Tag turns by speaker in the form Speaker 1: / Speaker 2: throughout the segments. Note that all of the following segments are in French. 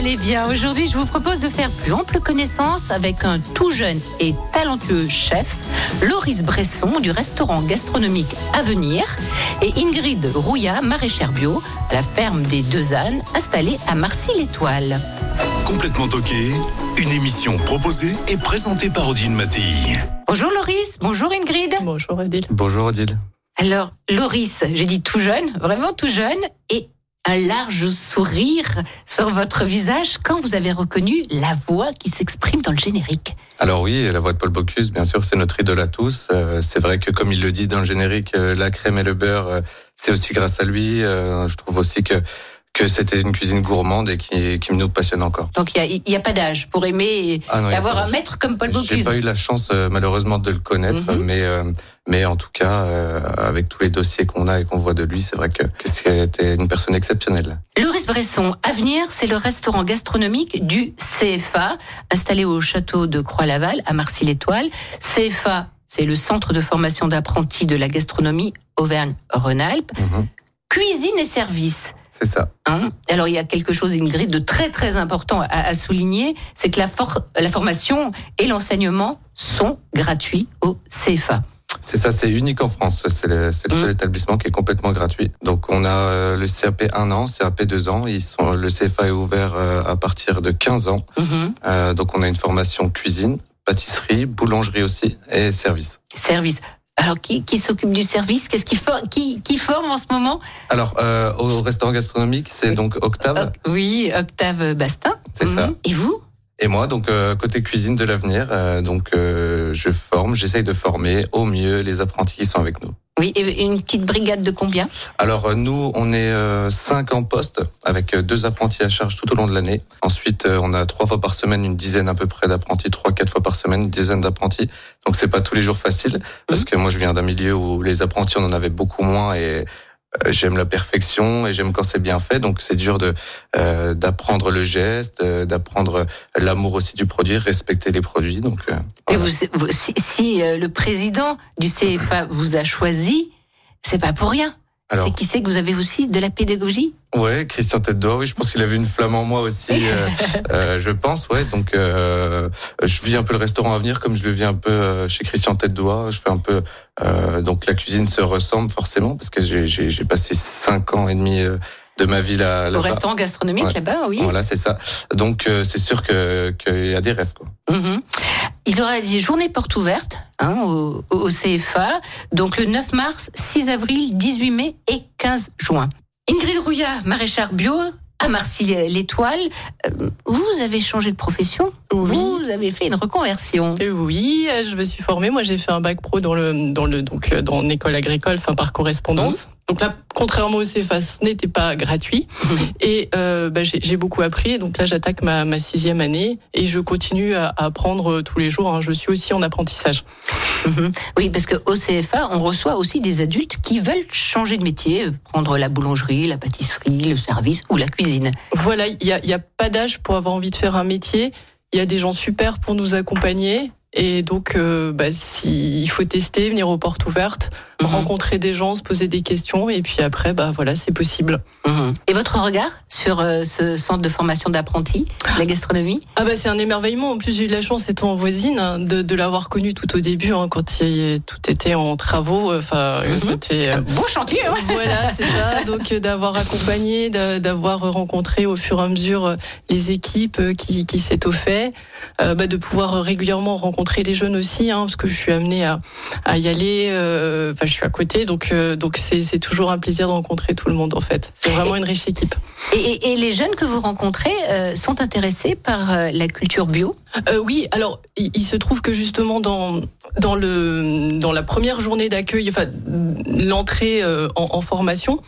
Speaker 1: allez bien. Aujourd'hui, je vous propose de faire plus ample connaissance avec un tout jeune et talentueux chef, Loris Bresson du restaurant gastronomique Avenir et Ingrid Rouillat, maraîchère bio, à la ferme des Deux Ânes, installée à Marcy-l'Étoile.
Speaker 2: Complètement toqué, une émission proposée et présentée par Odile Mattei.
Speaker 1: Bonjour Loris, bonjour Ingrid.
Speaker 3: Bonjour Odile.
Speaker 4: Bonjour Odile.
Speaker 1: Alors, Loris, j'ai dit tout jeune, vraiment tout jeune, et un large sourire sur votre visage quand vous avez reconnu la voix qui s'exprime dans le générique.
Speaker 4: Alors oui, la voix de Paul Bocuse, bien sûr, c'est notre idole à tous. Euh, c'est vrai que comme il le dit dans le générique, euh, la crème et le beurre, euh, c'est aussi grâce à lui. Je trouve aussi que que c'était une cuisine gourmande et qui, qui nous passionne encore.
Speaker 1: Donc il n'y a, pas d'âge pour aimer et
Speaker 4: Ah non, a
Speaker 1: avoir un
Speaker 4: d'âge.
Speaker 1: maître comme Paul
Speaker 4: J'ai
Speaker 1: Bocuse.
Speaker 4: pas eu la chance euh, malheureusement de le connaître,
Speaker 1: Mhm.
Speaker 4: mais euh, mais en tout cas, euh, avec tous les dossiers qu'on a et qu'on voit de lui, c'est vrai que, que c'était une personne exceptionnelle.
Speaker 1: Loris Bresson, Avenir, c'est le restaurant gastronomique du CFA, installé au château de Croix-Laval, à Marcy-l'Étoile. CFA, c'est le centre de formation d'apprentis de la gastronomie Auvergne-Rhône-Alpes.
Speaker 4: Mhm.
Speaker 1: Cuisine et service.
Speaker 4: C'est ça.
Speaker 1: Hein Alors il y a quelque chose, grille de très très important à, à souligner, c'est que la, for- la formation et l'enseignement sont gratuits au CFA.
Speaker 4: C'est ça, c'est unique en France. C'est le, seul
Speaker 1: Mm.
Speaker 4: établissement qui est complètement gratuit. Donc on a euh, le CAP 1 an, CAP 2 ans. Ils sont, le CFA est ouvert euh, à partir de 15 ans.
Speaker 1: Mhm.
Speaker 4: Euh, donc on a une formation cuisine, pâtisserie, boulangerie aussi et service.
Speaker 1: Service. Alors qui, qui s'occupe du service? Qu'est-ce qui, for- qui, qui forme en ce moment?
Speaker 4: Alors euh, au restaurant gastronomique, c'est
Speaker 1: Oui.
Speaker 4: donc Octave,
Speaker 1: Oui, Octave Bastin.
Speaker 4: c'est ça.
Speaker 1: Et vous?
Speaker 4: Et moi, donc euh, côté cuisine de l'avenir, euh, donc euh, je forme, j'essaye de former au mieux les apprentis qui sont avec nous.
Speaker 1: Oui, et une petite brigade de combien?
Speaker 4: Alors nous, on est euh, cinq en poste avec deux apprentis à charge tout au long de l'année. Ensuite, euh, on a trois fois par semaine une dizaine à peu près d'apprentis, trois quatre fois par semaine une dizaine d'apprentis. Donc c'est pas tous les jours facile parce que moi je viens d'un milieu où les apprentis on en avait beaucoup moins et j'aime la perfection et j'aime quand c'est bien fait. Donc c'est dur de euh, d'apprendre le geste, euh, d'apprendre l'amour aussi du produit, respecter les produits. Donc euh,
Speaker 1: Et vous, vous- si, si, euh, le président du CFA vous a choisi, c'est pas pour rien.
Speaker 4: Alors
Speaker 1: C'est qui sait que vous avez aussi de la pédagogie?
Speaker 4: Ouais, Christian Tête d'Or, oui, je pense qu'il avait une flamme en moi aussi, euh, euh, je pense, ouais. Donc, euh, je vis un peu le restaurant à venir comme je le vis un peu euh, chez Christian Tête d'Oie. Je fais un peu, euh, donc la cuisine se ressemble forcément parce que j'ai- j'ai j'ai passé cinq ans et demi euh, de ma vie là.
Speaker 1: au
Speaker 4: là-bas.
Speaker 1: restaurant gastronomique
Speaker 4: Ouais.
Speaker 1: là-bas, oui.
Speaker 4: Voilà, c'est ça. Donc, euh, c'est sûr que qu'il y a des restes, quoi.
Speaker 1: Mhm. Il y aura des journées portes ouvertes hein, au, au CFA, donc le 9 mars, 6 avril, 18 mai et 15 juin. Ingrid Rouillat, maraîchère bio à Marcy-l'Étoile, euh, vous avez changé de profession,
Speaker 3: Oui.
Speaker 1: vous avez fait une reconversion.
Speaker 3: Oui, je me suis formée. Moi, j'ai fait un bac pro dans le dans le donc euh, dans une école agricole, enfin par correspondance. Donc là, contrairement au CFA, ce n'était pas gratuit. Et euh, bah, j'ai beaucoup appris. Donc là, j'attaque ma, ma sixième année et je continue à, à apprendre euh, tous les jours. hein. Je suis aussi en apprentissage.
Speaker 1: Mhm. Oui, parce qu'au CFA, on reçoit aussi des adultes qui veulent changer de métier, prendre la boulangerie, la pâtisserie, le service ou la cuisine.
Speaker 3: Voilà, il y a, y a pas d'âge pour avoir envie de faire un métier. Il y a des gens super pour nous accompagner. Et donc, euh, bah, si, il faut tester, venir aux portes ouvertes,
Speaker 1: Mhm.
Speaker 3: rencontrer des gens, se poser des questions. Et puis après, bah, voilà, c'est possible.
Speaker 1: Mhm. Et votre regard sur euh, ce centre de formation d'apprentis, la gastronomie?
Speaker 3: Ah bah c'est un émerveillement. En plus j'ai eu de la chance étant voisine hein, de, de l'avoir connu tout au début hein, quand il- tout était en travaux. Enfin
Speaker 1: Mhm.
Speaker 3: c'était euh,
Speaker 1: Beau chantier, hein
Speaker 3: voilà c'est ça. Donc euh, d'avoir accompagné, d'avoir rencontré au fur et à mesure euh, les équipes euh, qui, qui s'étoffaient, euh, bah, de pouvoir régulièrement rencontrer les jeunes aussi, hein, parce que je suis amenée à, à y aller. euh, Enfin je suis à côté, donc euh, donc c'est toujours un plaisir de rencontrer tout le monde en fait. C'est vraiment une riche équipe.
Speaker 1: Et, et- et les jeunes que vous rencontrez euh, sont intéressés par euh, la culture bio?
Speaker 3: Oui, alors il, il se trouve que justement dans dans le dans la première journée d'accueil, enfin l'entrée en, en formation,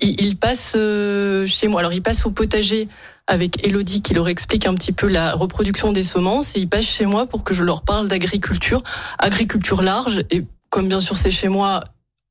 Speaker 3: il, il passe euh, chez moi. Alors il passe au potager avec Elodie qui leur explique un petit peu la reproduction des semences et ils passent chez moi pour que je leur parle d'agriculture, agriculture large et comme bien sûr c'est chez moi,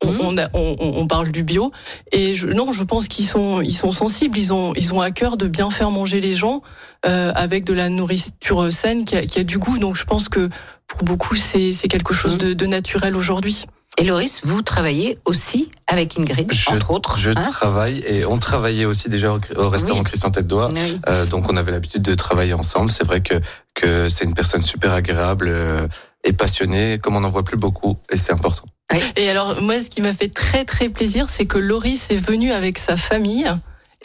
Speaker 3: on, on, on, on parle du bio et je, non, je pense qu'ils sont ils sont sensibles, ils ont ils ont à cœur de bien faire manger les gens euh, avec de la nourriture saine qui a, qui a du goût. Donc je pense que pour beaucoup c'est c'est quelque chose
Speaker 1: Mhm.
Speaker 3: de, de naturel aujourd'hui.
Speaker 1: Et Loris, vous travaillez aussi avec Ingrid,
Speaker 4: Je,
Speaker 1: entre autres.
Speaker 4: je
Speaker 1: hein
Speaker 4: travaille et on travaillait aussi déjà au, au restaurant
Speaker 1: Oui.
Speaker 4: Christian Tête d'Oie.
Speaker 1: Oui.
Speaker 4: Euh, donc on avait l'habitude de travailler ensemble. C'est vrai que que c'est une personne super agréable euh, et comme on n'en voit plus beaucoup, et c'est important.
Speaker 3: Et alors, moi, ce qui m'a fait très très plaisir, c'est que Loris est venu avec sa famille.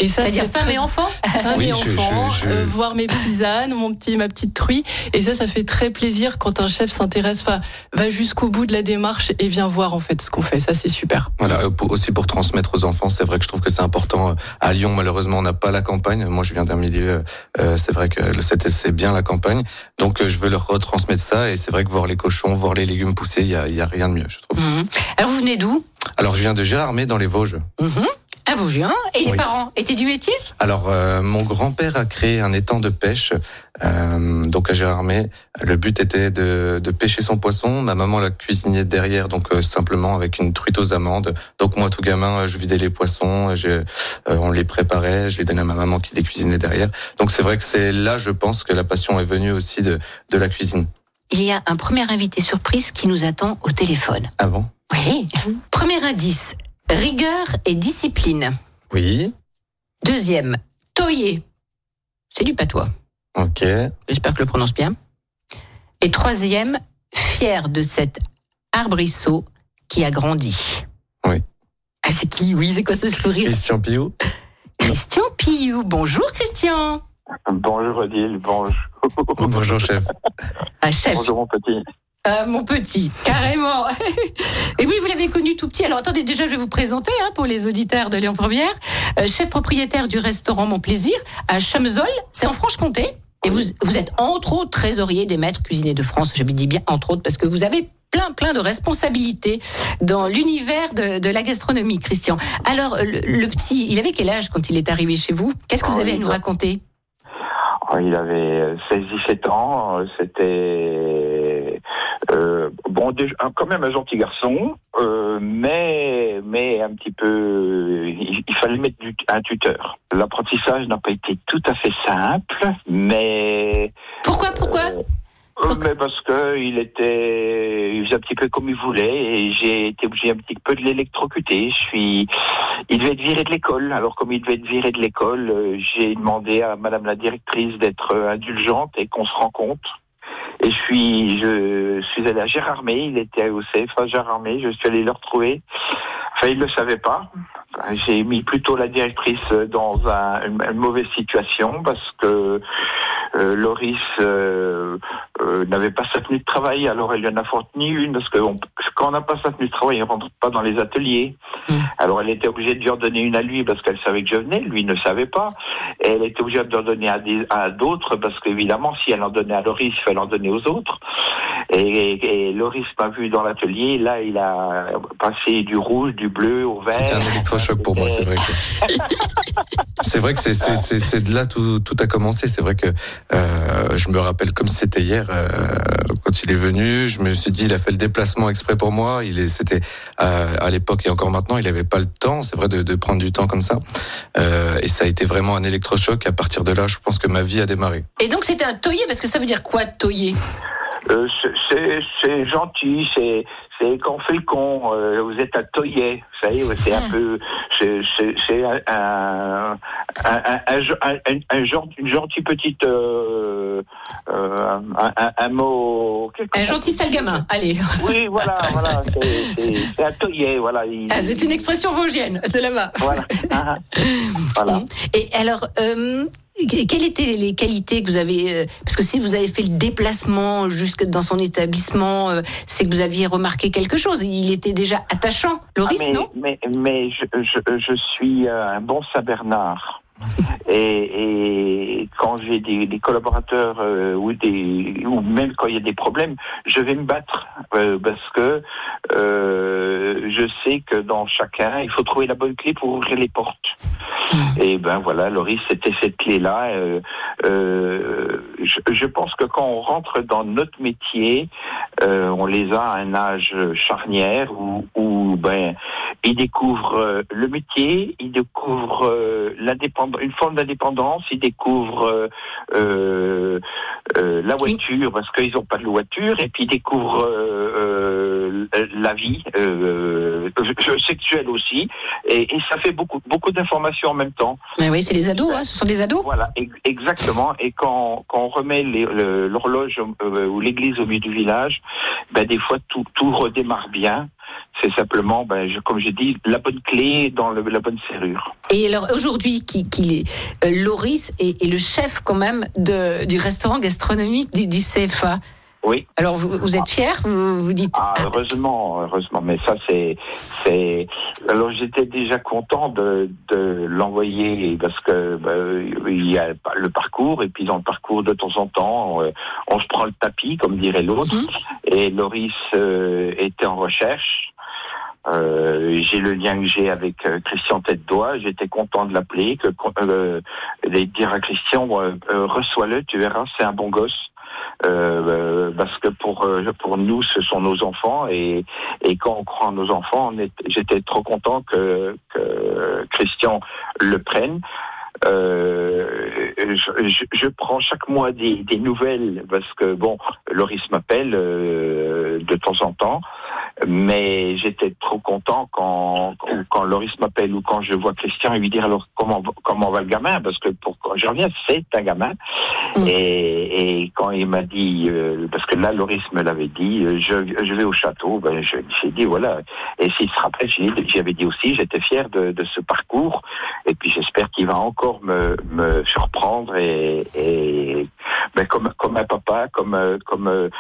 Speaker 3: Et ça,
Speaker 1: C'est-à-dire
Speaker 3: c'est
Speaker 1: femme
Speaker 3: très-
Speaker 1: et enfant?
Speaker 3: femme
Speaker 4: Oui,
Speaker 3: et
Speaker 4: je-
Speaker 3: enfant,
Speaker 4: je- je-
Speaker 3: euh, voir mes petits ânes, mon petit, ma petite truie. Et ça, ça fait très plaisir quand un chef s'intéresse, enfin, va jusqu'au bout de la démarche et vient voir en fait ce qu'on fait. Ça, c'est super.
Speaker 4: Voilà, euh, pour- aussi pour transmettre aux enfants, c'est vrai que je trouve que c'est important. Euh, À Lyon, malheureusement, on n'a pas la campagne. Moi, je viens d'un milieu, euh, c'est vrai que c'est bien la campagne. Donc, euh, je veux leur retransmettre ça. Et c'est vrai que voir les cochons, voir les légumes pousser, il y a, y a rien de mieux, je trouve.
Speaker 1: Mhm. Alors vous venez d'où?
Speaker 4: Alors, je viens de Gérardmer dans les Vosges.
Speaker 1: Mhm. À Vosgien. Et les parents étaient du métier?
Speaker 4: Alors, euh, mon grand-père a créé un étang de pêche, euh, donc à Gérardmer. Le but était de, de pêcher son poisson. Ma maman l'a cuisiné derrière, donc euh, simplement avec une truite aux amandes. Donc moi, tout gamin, je vidais les poissons, je, euh, on les préparait, je les donnais à ma maman qui les cuisinait derrière. Donc c'est vrai que c'est là, je pense, que la passion est venue aussi de, de la cuisine.
Speaker 1: Il y a un premier invité surprise qui nous attend au téléphone.
Speaker 4: Avant
Speaker 1: Oui. Premier indice, rigueur et discipline.
Speaker 4: Oui.
Speaker 1: Deuxième, toyer. C'est du patois.
Speaker 4: Ok.
Speaker 1: J'espère que je le prononce bien. Et troisième, fier de cet arbrisseau qui a grandi.
Speaker 4: Oui.
Speaker 1: Ah, c'est qui? Oui, c'est quoi ce sourire?
Speaker 4: Christian Piou.
Speaker 1: Christian Pillou. Bonjour Christian.
Speaker 5: Bonjour Odile, bonjour.
Speaker 4: Bonjour chef.
Speaker 1: Ah, chef.
Speaker 5: Bonjour mon petit.
Speaker 1: Euh, mon petit, carrément. Et oui, vous l'avez connu tout petit. Alors attendez, déjà, je vais vous présenter hein, pour les auditeurs de Lyon Première. Euh, chef propriétaire du restaurant Mon Plaisir à Chamezol, c'est en Franche-Comté. Et vous, vous êtes entre autres trésorier des maîtres cuisiniers de France. Je me dis bien entre autres parce que vous avez plein plein de responsabilités dans l'univers de, de la gastronomie, Christian. Alors, le, le petit, il avait quel âge quand il est arrivé chez vous? Qu'est-ce que vous
Speaker 5: Oh,
Speaker 1: avez à nous raconter?
Speaker 5: Oh, Il avait 16-17 ans, c'était euh, bon, déjà, quand même un gentil garçon, euh, mais mais un petit peu, il, il fallait mettre du, un tuteur. L'apprentissage n'a pas été tout à fait simple, mais
Speaker 1: Pourquoi Pourquoi
Speaker 5: Euh, mais parce que il était, il faisait un petit peu comme il voulait et j'ai été obligé un petit peu de l'électrocuter. Je suis, il devait être viré de l'école. Alors comme il devait être viré de l'école, j'ai demandé à Madame la directrice d'être indulgente et qu'on se rencontre. Et je suis, je suis allé à Gérardmer. Il était au CFA Gérardmer. Je suis allé le retrouver. Enfin, il ne le savait pas. J'ai mis plutôt la directrice dans un- une, une mauvaise situation parce que euh, Loris euh, euh, n'avait pas sa tenue de travail, alors elle lui en a fourni une parce que on- quand on n'a pas sa tenue de travail, on rentre pas dans les ateliers.
Speaker 1: Mm.
Speaker 5: Alors elle était obligée de lui en donner une à lui parce qu'elle savait que je venais, lui ne savait pas. Et elle était obligée de en donner à des- à d'autres parce qu'évidemment, si elle en donnait à Loris, il fallait en donner aux autres. Et, et- et Loris m'a vu dans l'atelier. Là, il a passé du rouge, du bleu au vert.
Speaker 4: C'était un électrochoc pour moi, c'est vrai que. c'est vrai que c'est c'est c'est c'est de là tout tout a commencé. C'est vrai que euh, je me rappelle comme c'était hier euh, quand il est venu. Je me suis dit, il a fait le déplacement exprès pour moi. Il est c'était euh, à l'époque et encore maintenant, il avait pas le temps. C'est vrai de, de prendre du temps comme ça. Euh, et ça a été vraiment un électrochoc. À partir de là, je pense que ma vie a démarré.
Speaker 1: Et donc c'était un toyer parce que ça veut dire quoi toyer?
Speaker 5: Euh, c'est- gentil, c'est c'est quand fait le con, euh, vous êtes un toillet, vous savez, c'est un peu, c'est un un, un, un, un, un- un genre, une gentille petite, euh, euh, un, mot.
Speaker 1: Un gentil sale gamin. Allez.
Speaker 5: Oui, voilà, voilà, c'est- un toillet, voilà. il-
Speaker 1: Ah, c'est une expression vosgienne de là-bas.
Speaker 5: Voilà. Ah, voilà.
Speaker 1: Et alors, euh, quelles étaient les qualités que vous avez euh, Parce que si vous avez fait le déplacement jusque dans son établissement, euh, c'est que vous aviez remarqué quelque chose. Il était déjà attachant, Loris,
Speaker 5: Ah, mais,
Speaker 1: non?
Speaker 5: mais, mais je, je, je suis euh, un bon Saint-Bernard. Et, et quand j'ai des, des collaborateurs euh, ou des ou même quand il y a des problèmes, je vais me battre euh, parce que euh, je sais que dans chacun, il faut trouver la bonne clé pour ouvrir les portes. Et ben voilà, Loris, c'était cette clé-là. Je, je pense que quand on rentre dans notre métier, on les a à un âge charnière où, où ben ils découvrent le métier, ils découvrent l'indépendance, une forme d'indépendance, ils découvrent euh, euh, euh, la voiture parce qu'ils n'ont pas de voiture, et puis ils découvrent euh, la vie sexuelle aussi, et, et ça fait beaucoup beaucoup d'informations en même temps.
Speaker 1: Mais oui, c'est les ados, hein, ce sont des ados.
Speaker 5: Voilà, exactement. Et quand, quand on remet le- l'horloge ou l'église au milieu du village, ben des fois tout, tout redémarre bien. C'est simplement, ben, je- comme la bonne clé dans la bonne serrure.
Speaker 1: Et alors aujourd'hui, qui, qui euh, Loris est, le chef quand même du restaurant gastronomique du, du CFA.
Speaker 5: Oui.
Speaker 1: Alors vous, vous êtes fier Vous vous dites
Speaker 5: Ah,
Speaker 1: ah,
Speaker 5: heureusement, heureusement. Mais ça, c'est, c'est. Alors, j'étais déjà content de, de l'envoyer parce que ben, il y a le parcours et puis dans le parcours de temps en temps, on se prend le tapis, comme dirait l'autre. Et Loris euh, était en recherche. Euh, j'ai le lien que j'ai avec euh, Christian Tête d'Oie. J'étais content de l'appeler, que euh, de dire à Christian, euh, euh, reçois-le, tu verras, c'est un bon gosse. Euh, euh, parce que pour euh, pour nous, ce sont nos enfants et et quand on croit en nos enfants, j'étais trop content que que Christian le prenne. Euh, je, je- je prends chaque mois des, des nouvelles parce que bon, Loris m'appelle euh, de temps en temps, mais j'étais trop content quand quand, Loris m'appelle ou quand je vois Christian et lui dire alors comment va- comment va le gamin? Parce que pour quand je reviens c'est un gamin. Et, et quand il m'a dit euh, parce que là Loris me l'avait dit euh, je, je vais au château ben je j'ai dit voilà. Et s'il se rappelle j'ai dit- j'y avais dit aussi j'étais fier de, de ce parcours. Et puis j'espère qu'il va encore me, me surprendre et, et ben comme comme un papa comme comme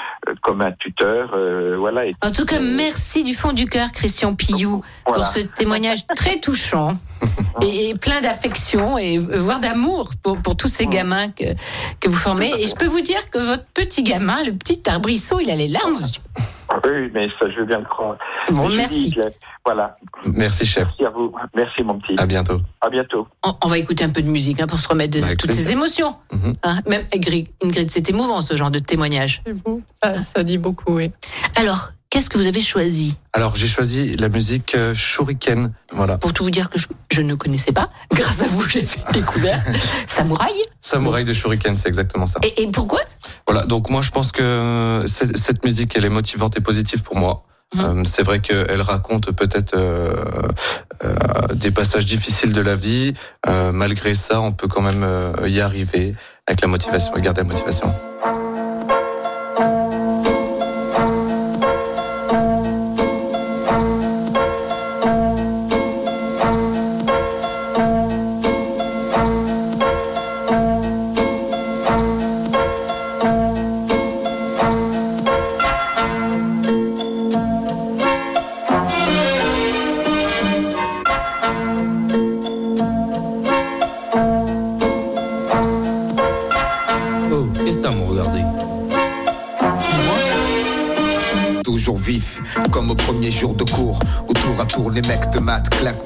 Speaker 5: comme un tuteur euh, voilà
Speaker 1: En tout cas, merci du fond du cœur, Christian Pillou,
Speaker 5: Voilà.
Speaker 1: pour ce témoignage très touchant et, et plein d'affection et euh, voire d'amour pour, pour tous ces gamins que, que vous formez. Et je peux vous dire que votre petit gamin, le petit arbrisseau, il a les larmes aux yeux.
Speaker 5: Oui mais ça je veux bien le croire
Speaker 1: Bon, merci.
Speaker 5: dis, voilà
Speaker 4: Merci, chef.
Speaker 5: merci à vous merci mon petit
Speaker 4: À bientôt.
Speaker 5: à bientôt
Speaker 1: On, on va écouter un peu de musique hein, pour se remettre de
Speaker 4: Avec
Speaker 1: toutes ces émotions.
Speaker 4: Mhm.
Speaker 1: Hein, même Ingrid, Ingrid, c'est émouvant ce genre de témoignage.
Speaker 3: C'est beau. Ah, ça dit beaucoup, oui.
Speaker 1: Alors, qu'est-ce que vous avez choisi?
Speaker 4: Alors, j'ai choisi la musique euh, Shuriken. Voilà.
Speaker 1: Pour tout vous dire que je, je ne connaissais pas, grâce à vous, j'ai fait découvert Samouraï.
Speaker 4: Samouraï de Shuriken, c'est exactement ça.
Speaker 1: Et, et pourquoi?
Speaker 4: Voilà, donc moi je pense que euh, cette cette musique elle est motivante et positive pour moi.
Speaker 1: Mhm.
Speaker 4: Euh, c'est vrai qu'elle raconte peut-être euh, euh, des passages difficiles de la vie. Euh, malgré ça, on peut quand même euh, y arriver avec la motivation et garder la motivation.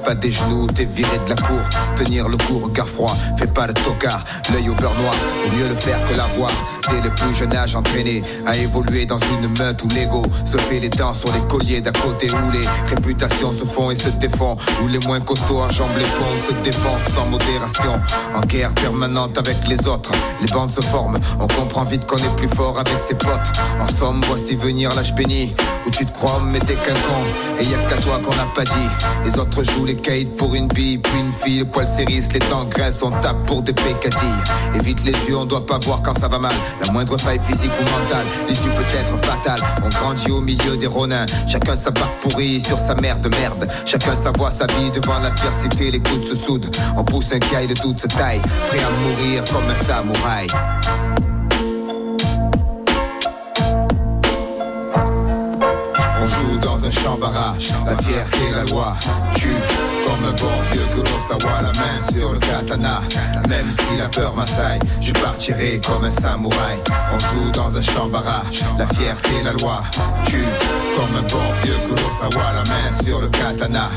Speaker 6: Pas des genoux, t'es viré de la cour. Tenir le coup, regard froid, fais pas le tocard. L'œil au beurre noir, vaut mieux le faire que l'avoir. Dès le plus jeune âge, entraîné à évoluer dans une meute où l'ego se fait les dents sur les colliers d'à côté, où les réputations se font et se défendent. Où les moins costauds enjambent les ponts, se défoncent sans modération. En guerre permanente avec les autres, les bandes se forment. On comprend vite qu'on est plus fort avec ses potes. En somme, voici venir l'âge béni. Où tu te crois, mais t'es qu'un con. Et y a qu'à toi qu'on n'a pas dit. Les autres jouent les caïds pour une bille, puis une fille. Le poil s'érisse, les graissent, on tape pour des pécadilles. Évite les yeux, on doit pas voir quand ça va mal. La moindre faille physique ou mentale, l'issue peut être fatale. On grandit au milieu des ronins. Chacun sa barque pourrie sur sa mère de merde. Chacun sa voix, sa vie devant l'adversité. Les coudes se soudent. On pousse un caille, le doute se taille. Prêt à mourir comme un samouraï. Dans un champ barrage, la fierté, la loi. Tue comme un bon vieux Kurosawa, la main sur le katana. Même si la peur m'assaille, je partirai comme un samouraï. On joue dans un champ barrage, la fierté, la loi. Tue comme un bon vieux Kurosawa, la main sur le katana.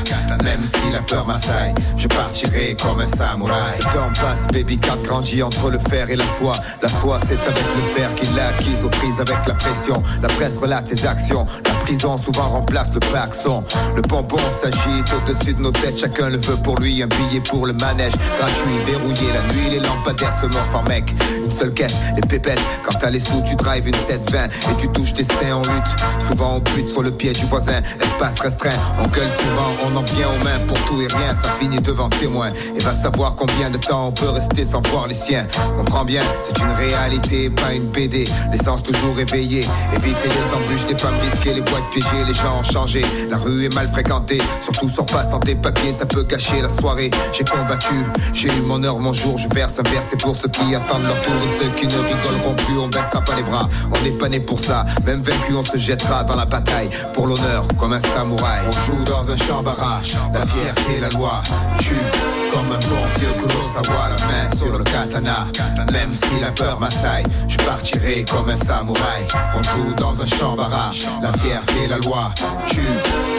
Speaker 6: Même si la peur m'assaille, je partirai comme un samouraï. Temps passe, baby cat grandit entre le fer et la foi. La foi, c'est avec le fer qu'il l'a acquise aux prises avec la pression. La presse relate ses actions. La prison souvent remplace le paxon. Le bonbon s'agite au-dessus de nos têtes. Chacun le veut pour lui. Un billet pour le manège. Gratuit, verrouillé la nuit. Les lampadaires se morfent en mec. Une seule quête, les pépettes. Quand t'as les sous, tu drives une 720 et tu touches tes seins en lutte. Souvent on bute sur le pied du voisin. Espace restreint. On gueule souvent, on en vient aux mains pour tout et rien. Ça finit devant témoin. Et va savoir combien de temps on peut rester sans voir les siens. Comprends bien, c'est une réalité, pas une BD. L'essence toujours éveillée. Éviter les embûches, les femmes risquées, les boîtes piégées. Les gens ont changé. La rue est mal fréquentée. Surtout sans passant des ça peut gâcher la soirée. J'ai combattu, j'ai eu mon heure, mon jour. Je verse un pour ceux qui attendent leur tour et ceux qui ne rigoleront plus. On baissera pas les bras. On n'est pas né pour ça. Même vaincu, on se jettera dans la bataille pour l'honneur, comme un samouraï. On joue dans un champ barrage. La fierté, la loi. Tue comme un bon vieux Kurosawa, la main sur le katana. Même si la peur m'assaille, je partirai comme un samouraï. On joue dans un champ barrage. La fierté, la loi. Tue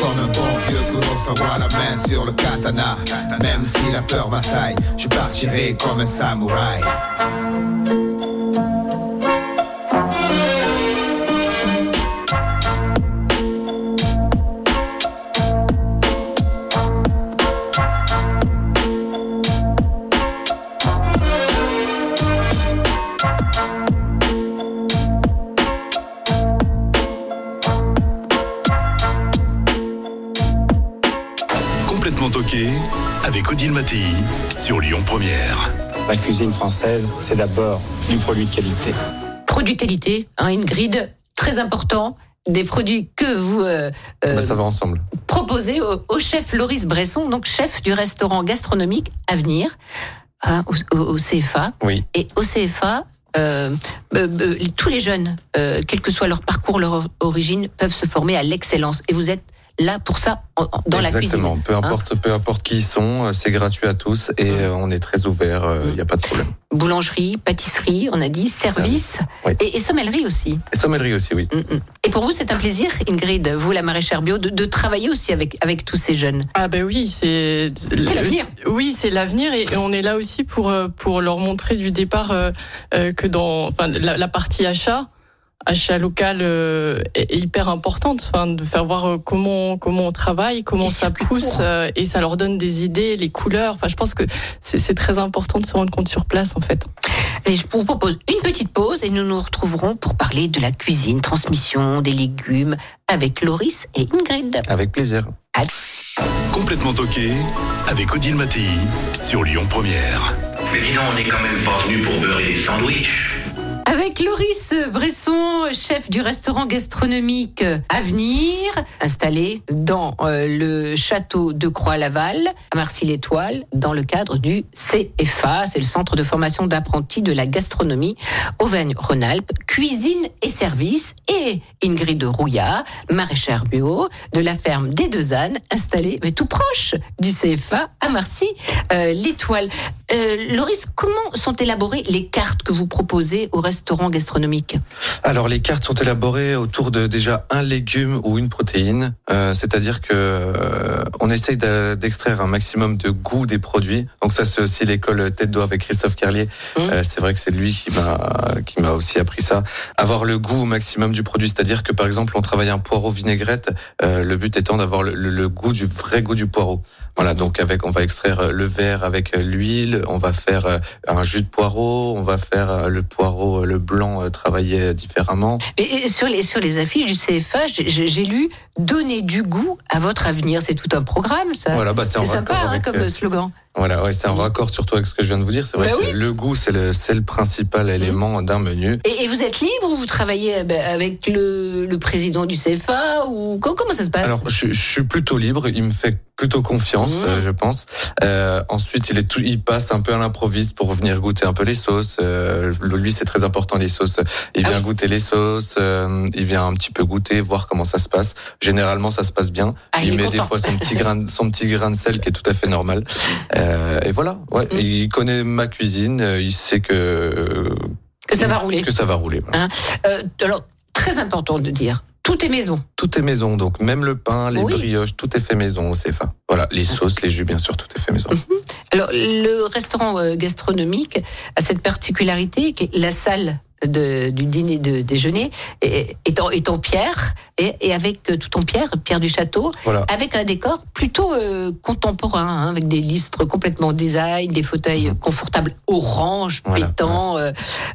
Speaker 6: comme un bon vieux Kurosawa, la main sur le katana. Même si la peur m'assaille, je partirai comme un samouraï.
Speaker 2: Sur Lyon Première.
Speaker 7: La cuisine française, c'est d'abord du produit de qualité.
Speaker 1: Produit qualité, hein, Ingrid, très important. Des produits que vous euh, euh,
Speaker 4: ça va ensemble.
Speaker 1: proposez au, au chef Loris Bresson, donc chef du restaurant gastronomique Avenir, hein, au, au- au CFA.
Speaker 4: Oui.
Speaker 1: Et au CFA, euh, euh, euh, tous les jeunes, euh, quel que soit leur parcours, leur or- origine, peuvent se former à l'excellence. Et vous êtes là pour ça, dans la
Speaker 4: Exactement.
Speaker 1: cuisine.
Speaker 4: Peu
Speaker 1: hein.
Speaker 4: importe, peu importe qui ils sont, euh, c'est gratuit à tous et
Speaker 1: Mm.
Speaker 4: euh, on est très ouvert. Il n'y a pas de problème.
Speaker 1: Boulangerie, pâtisserie, on a dit, service,
Speaker 4: Oui.
Speaker 1: et, et sommellerie aussi.
Speaker 4: Et sommellerie aussi, oui.
Speaker 1: Mm, mm. Et pour vous, c'est un plaisir, Ingrid, vous, la maraîchère bio, de, de travailler aussi avec, avec tous ces jeunes?
Speaker 3: Ah ben oui, c'est
Speaker 1: l'avenir.
Speaker 3: Oui, c'est l'avenir et, et on est là aussi pour euh, pour leur montrer du départ euh, euh, que dans enfin, la, la partie achat achat local euh, est, est hyper importante enfin de faire voir euh, comment comment on travaille comment ça pousse euh, et ça leur donne des idées les couleurs enfin je pense que c'est c'est très important de se rendre compte sur place en fait
Speaker 1: Allez, je vous propose une petite pause et nous nous retrouverons pour parler de la cuisine, transmission des légumes avec Loris et Ingrid.
Speaker 4: Avec plaisir.
Speaker 2: Complètement toqué avec Odile Mattei sur Lyon Première.
Speaker 8: Mais dis donc, on n'est quand même pas venu pour beurrer des sandwichs.
Speaker 1: Avec Loris Bresson, chef du restaurant gastronomique Avenir, installé dans euh, le château de Croix-Laval, à Marcy-l'Étoile, dans le cadre du CFA, c'est le centre de formation d'apprentis de la gastronomie Auvergne-Rhône-Alpes, cuisine et services, et Ingrid Rouillard, maraîchère bio de la ferme des Deux Ânes, installée mais tout proche du CFA à Marcy-l'Étoile. Euh, Loris, comment sont élaborées les cartes que vous proposez au restaurant gastronomique
Speaker 4: Alors les cartes sont élaborées autour de déjà un légume ou une protéine, Euh, c'est-à-dire que euh, on essaye d'extraire un maximum de goût des produits. Donc ça c'est aussi l'école tête d'eau avec Christophe Carlier.
Speaker 1: Mmh.
Speaker 4: Euh, c'est vrai que c'est lui qui m'a qui m'a aussi appris ça. Avoir le goût au maximum du produit, c'est-à-dire que par exemple on travaille un poireau vinaigrette, le but étant d'avoir le, le- le goût du vrai goût du poireau. Voilà, donc avec on va extraire le verre avec l'huile, on va faire un jus de poireau, on va faire le poireau le blanc euh, travaillé différemment.
Speaker 1: Et, sur, les, sur les affiches du CFA, j'ai- lu Donner du goût à votre avenir. C'est tout un programme, ça.
Speaker 4: Voilà, bah c'est
Speaker 1: sympa hein, comme
Speaker 4: euh,
Speaker 1: slogan.
Speaker 4: Voilà, ouais, c'est un raccord surtout avec ce que je viens de vous dire. C'est vrai
Speaker 1: Bah
Speaker 4: que
Speaker 1: oui.
Speaker 4: le goût, c'est le, c'est le principal élément d'un menu.
Speaker 1: Et, et vous êtes libre ou vous travaillez euh, ben, avec le, le président du CFA ou co- comment ça se passe?
Speaker 4: Alors, je, je suis plutôt libre. Il me fait plutôt confiance,
Speaker 1: Mmh.
Speaker 4: euh, je pense. Euh, ensuite, il est tout, il passe un peu à l'improviste pour venir goûter un peu les sauces. Euh, lui, c'est très important les sauces. Il
Speaker 1: Ah
Speaker 4: vient
Speaker 1: oui.
Speaker 4: goûter les sauces. euh, il vient un petit peu goûter, voir comment ça se passe. Généralement, ça se passe bien.
Speaker 1: Ah, il
Speaker 4: il met des fois son petit grain, son petit grain de sel qui est tout à fait normal. Euh, et voilà. Ouais,
Speaker 1: Mmh.
Speaker 4: il connaît ma cuisine. euh, Il sait que
Speaker 1: Que ça va rouler.
Speaker 4: que ça va rouler. voilà.
Speaker 1: Hein Euh, alors, très important de dire, Tout est maison.
Speaker 4: Tout est maison, donc même le pain, les
Speaker 1: Oui.
Speaker 4: brioches, tout est fait maison au CFA. Voilà, les sauces, les jus, bien sûr, tout est fait maison.
Speaker 1: Alors, le restaurant euh, gastronomique a cette particularité la salle de- du dîner de déjeuner est, en, est en pierre et, et avec euh, tout en pierre, pierre du château,
Speaker 4: Voilà.
Speaker 1: avec un décor plutôt euh, contemporain, hein, avec des listres complètement design, des fauteuils confortables orange,
Speaker 4: Voilà,
Speaker 1: pétants. euh,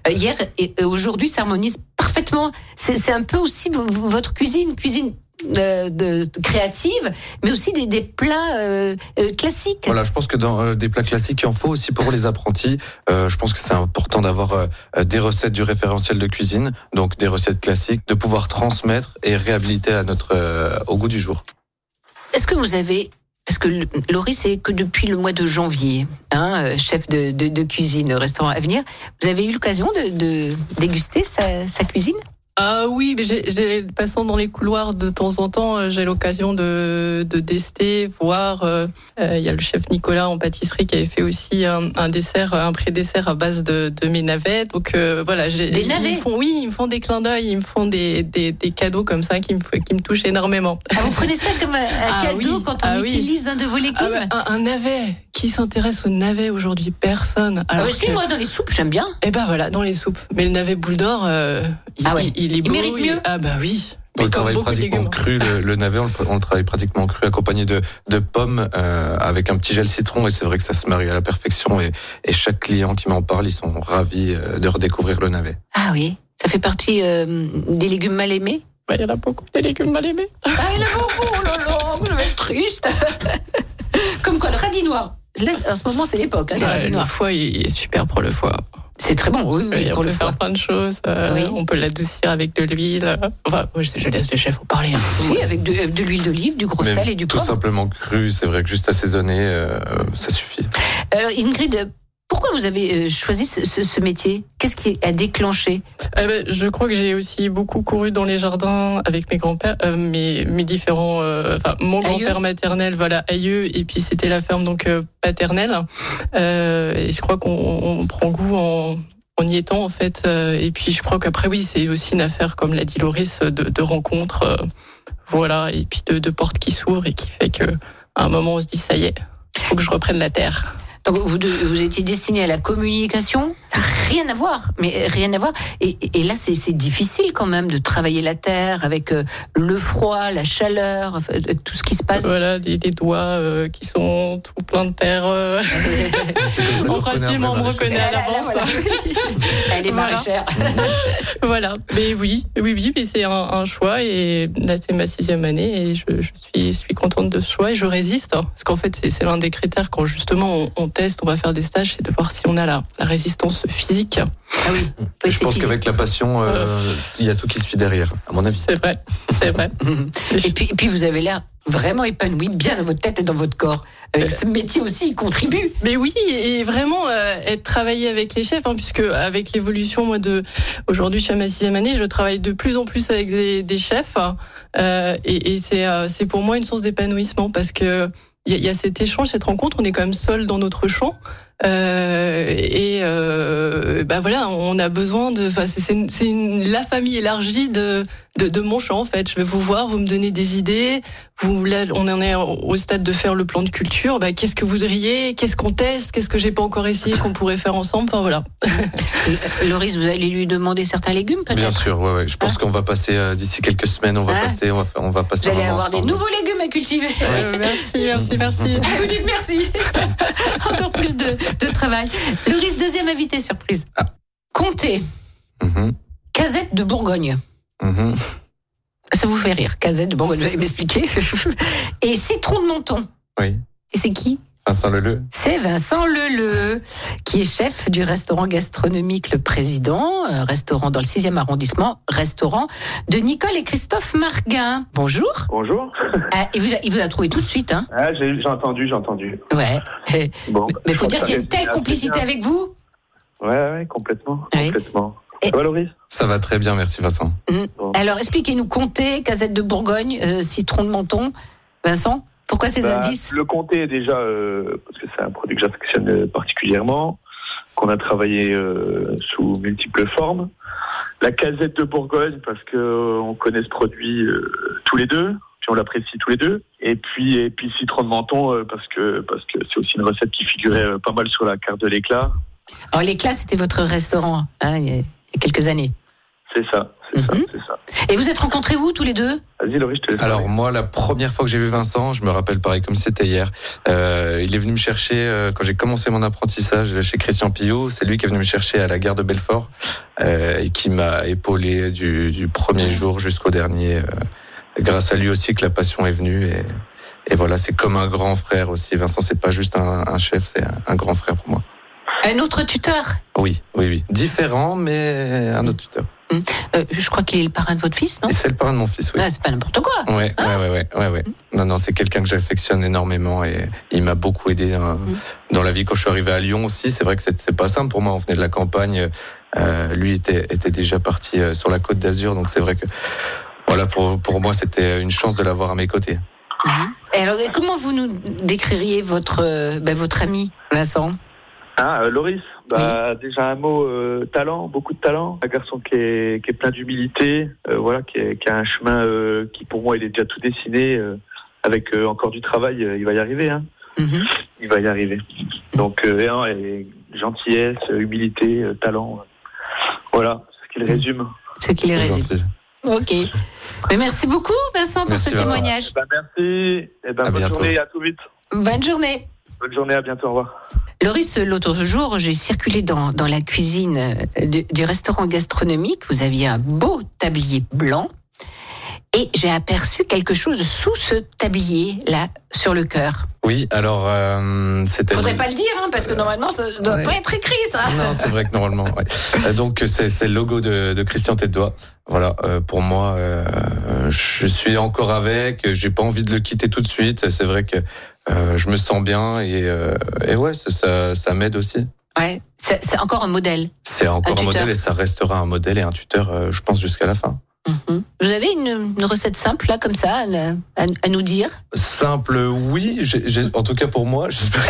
Speaker 1: euh, hier et, aujourd'hui s'harmonise parfaitement. C'est un peu aussi votre cuisine, cuisine. Euh, de, de- créative, mais aussi des, des plats euh, euh, classiques.
Speaker 4: Voilà, je pense que dans euh, des plats classiques, il en faut aussi pour les apprentis. Je pense que c'est important d'avoir des recettes du référentiel de cuisine, donc des recettes classiques, de pouvoir transmettre et réhabiliter à notre au goût du jour.
Speaker 1: Est-ce que vous avez parce que Laurie, c'est que depuis le mois de janvier, hein, chef de, de- de cuisine au restaurant Avenir, vous avez eu l'occasion de, de déguster sa, sa cuisine?
Speaker 3: Ah oui, mais j'ai, passant dans les couloirs de temps en temps, euh, j'ai l'occasion de, de tester, voir. euh, euh, Il y a le chef Nicolas en pâtisserie qui avait fait aussi un, un dessert, un pré-dessert à base de, de mes navets. Donc euh, voilà, j'ai,
Speaker 1: Des
Speaker 3: ils
Speaker 1: navets
Speaker 3: me font, oui, ils me font des clins d'œil, ils me font des, des, des cadeaux comme ça qui me, qui me touchent énormément.
Speaker 1: Ah, Vous prenez ça comme un,
Speaker 3: Ah
Speaker 1: cadeau
Speaker 3: oui,
Speaker 1: quand on
Speaker 3: ah oui.
Speaker 1: utilise un de vos légumes
Speaker 3: Ah bah, un, un navet qui s'intéresse au navet aujourd'hui Personne.
Speaker 1: Ah,
Speaker 3: Alors
Speaker 1: aussi,
Speaker 3: que-
Speaker 1: moi, dans les soupes, j'aime bien.
Speaker 3: Eh ben voilà, dans les soupes. Mais le navet boule d'or, euh, il,
Speaker 1: Ah ouais.
Speaker 3: il, il est
Speaker 1: Il mérite mieux.
Speaker 3: Ah bah oui.
Speaker 4: On le travaille pratiquement cru, le, le navet, on le, on le travaille pratiquement cru, accompagné de, de pommes euh, avec un petit gel citron. Et c'est vrai que ça se marie à la perfection. Et, et chaque client qui m'en parle, ils sont ravis euh, de redécouvrir le navet.
Speaker 1: Ah oui, ça fait partie euh, des légumes mal aimés?
Speaker 3: Bah, Il y en a beaucoup des légumes mal aimés.
Speaker 1: Ah, il y en a beaucoup, oh là là, vous devez être triste. Comme quoi, le radis noir. Là, En ce moment, c'est l'époque, hein,
Speaker 3: Ouais,
Speaker 1: radis
Speaker 3: le
Speaker 1: noirs.
Speaker 3: foie, il est super pour le foie.
Speaker 1: C'est très bon, oui, oui,
Speaker 3: Oui, on
Speaker 1: pour
Speaker 3: peut
Speaker 1: le foie.
Speaker 3: faire plein de choses. euh,
Speaker 1: Oui.
Speaker 3: On peut l'adoucir avec de l'huile. Enfin, moi, je, je laisse les chefs en parler. hein.
Speaker 1: Oui, avec de, de l'huile d'olive, du gros
Speaker 4: Mais
Speaker 1: sel et du
Speaker 4: tout
Speaker 1: poivre.
Speaker 4: simplement cru, c'est vrai que juste assaisonné, euh, ça suffit.
Speaker 1: Alors, Ingrid, pourquoi vous avez euh, choisi ce, ce- ce métier? Qu'est-ce qui a déclenché?
Speaker 3: Eh ben, je crois que j'ai aussi beaucoup couru dans les jardins avec mes grands-pères, euh, mes, mes différents, euh, enfin mon grand-père maternel, voilà, aïeux, et puis c'était la ferme donc euh, paternelle. Euh, et je crois qu'on on prend goût en, en y étant en fait. euh, et puis je crois qu'après oui, c'est aussi une affaire, comme l'a dit Loris, de, de rencontres, euh, voilà, et puis de, de portes qui s'ouvrent et qui fait que à un moment on se dit ça y est, faut que je reprenne la terre.
Speaker 1: Donc, vous, de- vous étiez destiné à la communication Rien à voir, mais rien à voir. Et, et là, c'est difficile quand même de travailler la terre avec euh, le froid, la chaleur, euh, tout ce qui se passe.
Speaker 3: Voilà, des, des doigts euh, qui sont tout pleins de terre. euh. Principe,
Speaker 4: peu,
Speaker 3: on me reconnaît à l'avance.
Speaker 1: voilà. Elle est
Speaker 3: Voilà.
Speaker 1: maraîchère.
Speaker 3: Voilà, mais oui, oui, oui, mais c'est un, un choix et là c'est ma sixième année et je, je suis, suis contente de ce choix et je résiste hein. parce qu'en fait c'est c'est l'un des critères quand justement on, on on va faire des stages, c'est de voir si on a la, la résistance physique.
Speaker 1: Ah oui, oui
Speaker 4: Et je pense qu'avec la passion, euh, il y a tout qui suit derrière, à mon avis.
Speaker 3: C'est vrai, c'est vrai.
Speaker 1: Et puis, et puis vous avez l'air vraiment épanoui, bien dans votre tête et dans votre corps. Avec ce métier aussi, il contribue.
Speaker 3: Mais oui, et vraiment euh, être travaillé avec les chefs, hein, puisque avec l'évolution, moi de aujourd'hui, je suis à ma sixième année, je travaille de plus en plus avec des, des chefs, hein, euh, et, et c'est euh, c'est pour moi une source d'épanouissement parce que il y, a- cet échange, cette rencontre, on est quand même seul dans notre champ. Euh, et euh, bah voilà, on a besoin de. C'est la famille élargie de, de de mon champ en fait. Je vais vous voir, vous me donnez des idées. Vous là, on en est au stade de faire le plan de culture. Bah, qu'est-ce que vous voudriez? Qu'est-ce qu'on teste? Qu'est-ce que j'ai pas encore essayé qu'on pourrait faire ensemble? Enfin voilà.
Speaker 1: Loris, vous allez lui demander certains légumes peut-être?
Speaker 4: Bien sûr, ouais, ouais. Je pense qu'on va passer euh, d'ici quelques semaines, on va
Speaker 1: Hein
Speaker 4: passer, on va, faire- on va passer
Speaker 1: Vous allez avoir des
Speaker 4: ensemble.
Speaker 1: nouveaux légumes à cultiver.
Speaker 3: Euh, merci, merci, merci.
Speaker 1: Vous dites merci. Encore plus de, de travail. Loris, deuxième invité surprise.
Speaker 4: Ah.
Speaker 1: Comté,
Speaker 4: Mhm,
Speaker 1: casette de Bourgogne.
Speaker 4: Mhm.
Speaker 1: Ça vous fait rire, casette de Bourgogne, vous allez m'expliquer. Et citron de Menton.
Speaker 4: Oui.
Speaker 1: Et c'est qui?
Speaker 4: Vincent Leleu.
Speaker 1: C'est Vincent Leleu, qui est chef du restaurant gastronomique Le Président, un restaurant dans le 6e arrondissement, restaurant de Nicole et Christophe Marguin. Bonjour.
Speaker 5: Bonjour.
Speaker 1: Ah, il, vous a, il vous a trouvé tout de suite, hein
Speaker 5: Ah, j'ai entendu, j'ai entendu.
Speaker 1: Ouais.
Speaker 5: Bon.
Speaker 1: Mais il faut dire qu'il y a une telle complicité avec vous.
Speaker 5: Ouais, ouais, complètement.
Speaker 1: Oui.
Speaker 5: Complètement.
Speaker 1: Et-
Speaker 5: Ça va,
Speaker 4: Ça va très bien, merci Vincent.
Speaker 5: Bon.
Speaker 1: Alors, expliquez-nous, Comté, casette de Bourgogne, euh, citron de Menton. Vincent Pourquoi ces
Speaker 9: Bah,
Speaker 1: indices?
Speaker 9: Le comté déjà, euh, parce que c'est un produit que j'affectionne euh, particulièrement, qu'on a travaillé euh, sous multiples formes. La casette de Bourgogne, parce que euh, on connaît ce produit euh, tous les deux, puis on l'apprécie tous les deux. Et puis, et puis citron de menton, euh, parce que parce que c'est aussi une recette qui figurait euh, pas mal sur la carte de l'éclat.
Speaker 1: Alors l'éclat, c'était votre restaurant hein, il y a quelques années.
Speaker 9: C'est ça, c'est ça,
Speaker 1: Mhm.
Speaker 9: c'est ça.
Speaker 1: Et vous êtes rencontrés où tous les deux?
Speaker 9: Vas-y, Laurie, je te laisse.
Speaker 4: Alors moi, la première fois que j'ai vu Vincent, je me rappelle pareil comme si c'était hier. Euh, il est venu me chercher euh, quand j'ai commencé mon apprentissage chez Christian Pillot. C'est lui qui est venu me chercher à la gare de Belfort euh, et qui m'a épaulé du, du premier jour jusqu'au dernier. euh, grâce à lui aussi que la passion est venue et, et voilà, c'est comme un grand frère aussi. Vincent, c'est pas juste un, un chef, c'est un, un grand frère pour moi.
Speaker 1: Un autre tuteur
Speaker 4: Oui, oui, oui, différent, mais un autre tuteur.
Speaker 1: Euh, Je crois qu'il est le parrain de votre fils, non?
Speaker 4: C'est le parrain de mon fils, oui.
Speaker 1: Ah, C'est pas n'importe quoi.
Speaker 4: Ouais, ouais, ouais, ouais, ouais, ouais. Non, non, c'est quelqu'un que j'affectionne énormément et il m'a beaucoup aidé hein, dans la vie quand je suis arrivé à Lyon aussi. C'est vrai que c'est pas simple pour moi. On venait de la campagne. Euh, lui était, était déjà parti euh, sur la côte d'Azur, donc c'est vrai que voilà pour pour moi c'était une chance de l'avoir à mes côtés.
Speaker 1: Et alors, comment vous nous décririez votre, ben, votre ami, Vincent?
Speaker 9: Ah, euh, Loris, bah, déjà un mot euh, talent, beaucoup de talent. Un garçon qui est, qui est plein d'humilité, euh, voilà, qui, est- qui a un chemin euh, qui pour moi il est déjà tout dessiné. euh, avec euh, encore du travail, euh, il va y arriver. Hein. Il va y arriver. Donc, euh, et, hein, et gentillesse, humilité, euh, talent. euh, voilà, ce qu'il résume.
Speaker 1: Ce qui les résume. Ok. Mais merci beaucoup, Vincent, pour
Speaker 9: Merci,
Speaker 1: ce
Speaker 9: Vincent.
Speaker 1: témoignage.
Speaker 9: Eh ben, merci. Et ben, bonne
Speaker 4: bientôt.
Speaker 9: journée, à tout vite.
Speaker 1: Bonne journée.
Speaker 9: Bonne journée, à bientôt, au revoir.
Speaker 1: Loris, l'autre jour, j'ai circulé dans, dans la cuisine euh, du, du restaurant gastronomique. Vous aviez un beau tablier blanc. Et j'ai aperçu quelque chose sous ce tablier, là, sur le cœur.
Speaker 4: Oui, alors euh, c'était.
Speaker 1: Faudrait pas le dire, hein, parce que normalement, ça doit pas être écrit, ça.
Speaker 4: Non, c'est vrai que normalement. ouais. Euh, Donc c'est c'est le logo de, de Christian Tête d'Oie. Voilà, euh, pour moi, euh, je suis encore avec. J'ai pas envie de le quitter tout de suite. C'est vrai que euh, je me sens bien et, euh, et ouais, ça, ça, ça m'aide aussi.
Speaker 1: Ouais, c'est encore un modèle.
Speaker 4: C'est encore un, modèle et ça restera un modèle et un tuteur, euh, je pense, jusqu'à la fin.
Speaker 1: Vous avez une, une recette simple, là, comme ça, à, à- à nous dire?
Speaker 4: Simple, oui. j'ai- j'ai- en tout cas pour moi, j'espère.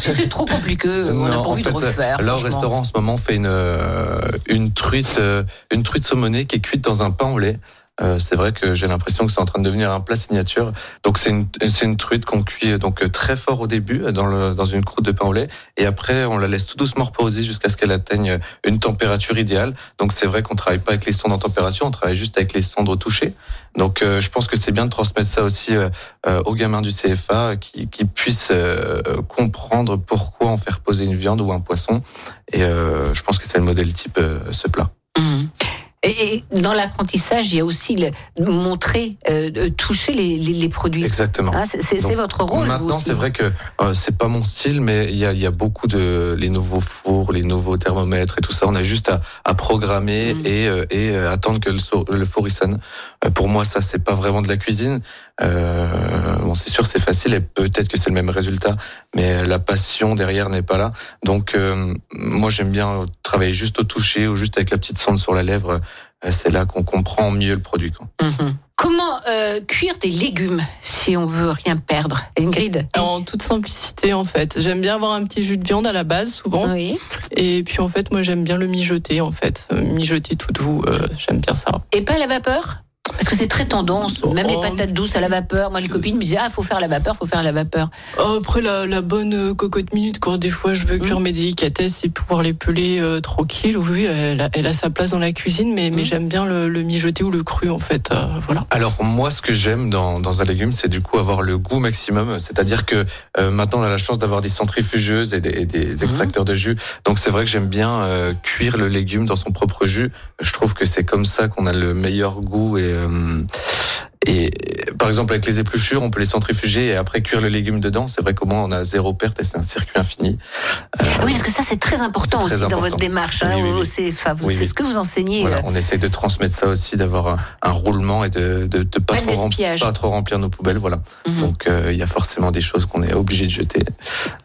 Speaker 1: Si c'est trop compliqué, on n'a
Speaker 4: Non,
Speaker 1: pas
Speaker 4: en
Speaker 1: envie de
Speaker 4: fait,
Speaker 1: refaire.
Speaker 4: Là, au restaurant, en ce moment, on fait une, euh, une truite, euh, une truite saumonée qui est cuite dans un pain au lait. Euh, c'est vrai que j'ai l'impression que c'est en train de devenir un plat signature. Donc c'est une, une truite qu'on cuit euh, donc euh, très fort au début dans, le, dans une croûte de pain au lait et après on la laisse tout doucement reposer jusqu'à ce qu'elle atteigne une température idéale. Donc c'est vrai qu'on travaille pas avec les sondes en température, on travaille juste avec les cendres touchées. Donc je pense que c'est bien de transmettre ça aussi euh, aux gamins du CFA qui, qui puissent comprendre pourquoi en faire poser une viande ou un poisson. Et je pense que c'est le modèle type ce plat.
Speaker 1: Et, dans l'apprentissage, il y a aussi le, montrer, euh, toucher les, les, les produits.
Speaker 4: Exactement.
Speaker 1: Hein, c'est- votre rôle.
Speaker 4: Maintenant, c'est vrai que euh, c'est pas mon style, mais il y a, y a beaucoup de les nouveaux fours, les nouveaux thermomètres et tout ça. On a juste à, à programmer
Speaker 1: Mm.
Speaker 4: et, euh, et euh, attendre que le, le four il sonne. Euh, pour moi, ça c'est pas vraiment de la cuisine. Euh, bon, c'est sûr, c'est facile et peut-être que c'est le même résultat, mais la passion derrière n'est pas là. Donc, euh, moi, j'aime bien travailler juste au toucher ou juste avec la petite sonde sur la lèvre. Euh, C'est là qu'on comprend mieux le produit. Quoi.
Speaker 1: Mhm. Comment euh, cuire des légumes si on veut rien perdre? Ingrid?
Speaker 3: En toute simplicité, en fait. J'aime bien avoir un petit jus de viande à la base, souvent. Et puis, en fait, moi, j'aime bien le mijoter, en fait. Euh, Mijoter tout doux, euh, j'aime bien ça.
Speaker 1: Et pas à la vapeur? Parce que c'est très tendance. Même les
Speaker 3: Oh.
Speaker 1: patates douces à la vapeur. Moi, les copines me disaient Ah, faut faire la vapeur, faut faire la vapeur.
Speaker 3: Oh, Après, la, la bonne euh, cocotte minute, quand des fois je veux cuire mes délicatesses et pouvoir les peler euh, tranquille, oui, elle a, elle a sa place dans la cuisine, mais, mais j'aime bien le, le mijoter ou le cru, en fait. euh, voilà.
Speaker 4: Alors moi, ce que j'aime dans, dans un légume, c'est du coup avoir le goût maximum. C'est-à-dire que euh, maintenant, on a la chance d'avoir des centrifugeuses et des, et des extracteurs de jus. Donc c'est vrai que j'aime bien euh, cuire le légume dans son propre jus. Je trouve que c'est comme ça qu'on a le meilleur goût et euh, et par exemple avec les épluchures, on peut les centrifuger et après cuire le légume dedans. C'est vrai qu'au moins on a zéro perte et c'est un circuit infini.
Speaker 1: Ah oui, parce que ça, c'est très important
Speaker 4: très
Speaker 1: aussi dans votre démarche. hein,
Speaker 4: Oui, oui. Oui,
Speaker 1: c'est ce que vous enseignez.
Speaker 4: Voilà,
Speaker 1: euh,
Speaker 4: on essaye de transmettre ça aussi, d'avoir un, un roulement et de de, de pas, trop pas remplir nos poubelles. Voilà.
Speaker 1: Mhm.
Speaker 4: Donc euh, il y a forcément des choses qu'on est obligé de jeter.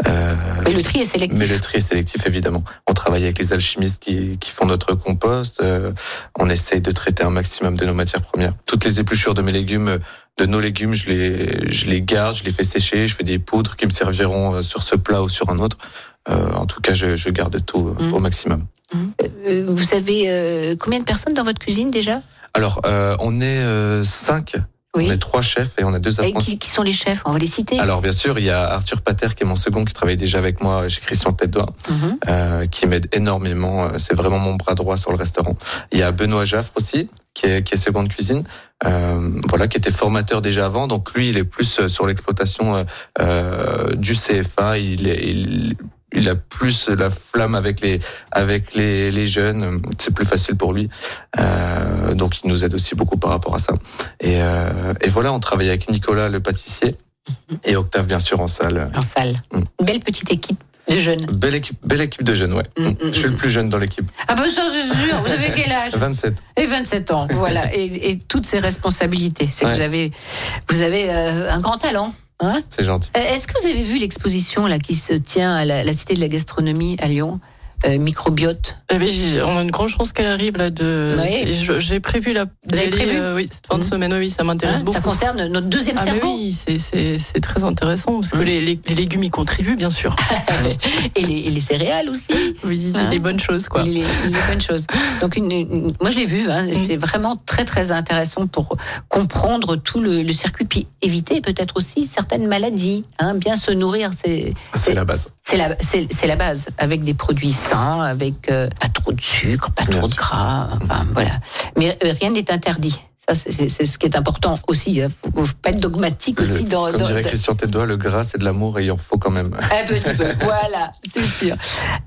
Speaker 4: Euh,
Speaker 1: Mais le tri est sélectif.
Speaker 4: mais le tri est sélectif, évidemment. On travaille avec les alchimistes qui, qui font notre compost. euh, on essaye de traiter un maximum de nos matières premières. Toutes les épluchures de mes légumes de nos légumes, je les, je les garde, je les fais sécher, je fais des poudres qui me serviront euh, sur ce plat ou sur un autre. Euh, en tout cas, je, je garde tout euh,
Speaker 1: Mm.
Speaker 4: au maximum.
Speaker 1: Euh, Vous avez euh, combien de personnes dans votre cuisine déjà?
Speaker 4: Alors, on est cinq.
Speaker 1: Oui.
Speaker 4: On est trois chefs et on a deux apprentis.
Speaker 1: qui, qui sont les chefs? On va les citer.
Speaker 4: Alors bien sûr, il y a Arthur Pater qui est mon second, qui travaille déjà avec moi chez Christian
Speaker 1: Mhm.
Speaker 4: euh, qui m'aide énormément. C'est vraiment mon bras droit sur le restaurant. Il y a Benoît Jaffre aussi, qui est, qui est seconde cuisine, euh, voilà, qui était formateur déjà avant. Donc lui, il est plus euh, sur l'exploitation euh, euh, du CFA. Il, est- il, il a plus la flamme avec les avec les, les jeunes. C'est plus facile pour lui. Euh, donc il nous aide aussi beaucoup par rapport à ça. Et, euh, et voilà, on travaille avec Nicolas le pâtissier et Octave bien sûr en salle.
Speaker 1: En salle.
Speaker 4: Mm.
Speaker 1: Belle petite équipe de jeunes.
Speaker 4: Belle équipe, belle équipe de jeunes, ouais.
Speaker 1: Mm, mm,
Speaker 4: Je suis le plus jeune dans l'équipe.
Speaker 1: Ah ben ça c'est sûr, vous avez quel âge
Speaker 4: 27.
Speaker 1: Et 27 ans, voilà. Et, et toutes ces responsabilités. C'est que vous avez, vous avez euh, un grand talent. Hein?
Speaker 4: C'est gentil.
Speaker 1: Euh, Est-ce que vous avez vu l'exposition là qui se tient à la, la Cité de la Gastronomie à Lyon? Euh, Microbiote
Speaker 3: Eh ben, j'ai- on a une grande chance qu'elle arrive là. De...
Speaker 1: Oui.
Speaker 3: J'ai prévu la.
Speaker 1: Vous avez prévu
Speaker 3: euh, Oui, cette fin de
Speaker 1: Mhm.
Speaker 3: semaine. Oui, ça m'intéresse
Speaker 1: Hein
Speaker 3: beaucoup.
Speaker 1: Ça concerne notre deuxième
Speaker 3: Ah,
Speaker 1: cerveau
Speaker 3: oui, c'est- très intéressant parce que
Speaker 1: Mhm.
Speaker 3: les, les- les légumes y contribuent bien sûr.
Speaker 1: et, les, et les céréales aussi.
Speaker 3: Oui,
Speaker 1: Hein
Speaker 3: les bonnes choses quoi.
Speaker 1: Les, bonnes choses. Donc, une, une- moi, je l'ai vu. Hein,
Speaker 3: Mm.
Speaker 1: C'est vraiment très, très intéressant pour comprendre tout le, le circuit, puis éviter peut-être aussi certaines maladies. Hein, bien se nourrir, c'est
Speaker 4: C'est la base.
Speaker 1: c'est la, la base. Avec des produits sains, avec euh, pas trop de sucre, pas
Speaker 4: Bien
Speaker 1: trop de gras. Enfin, voilà. Mais euh, rien n'est interdit. Ça, c'est, ce qui est important aussi. hein. Faut, faut pas être dogmatique
Speaker 4: Le-
Speaker 1: aussi dans.
Speaker 4: comme
Speaker 1: dans-
Speaker 4: dirait Christian Tête d'Oie, le gras c'est de l'amour et il en faut quand même.
Speaker 1: un petit peu, voilà, c'est sûr.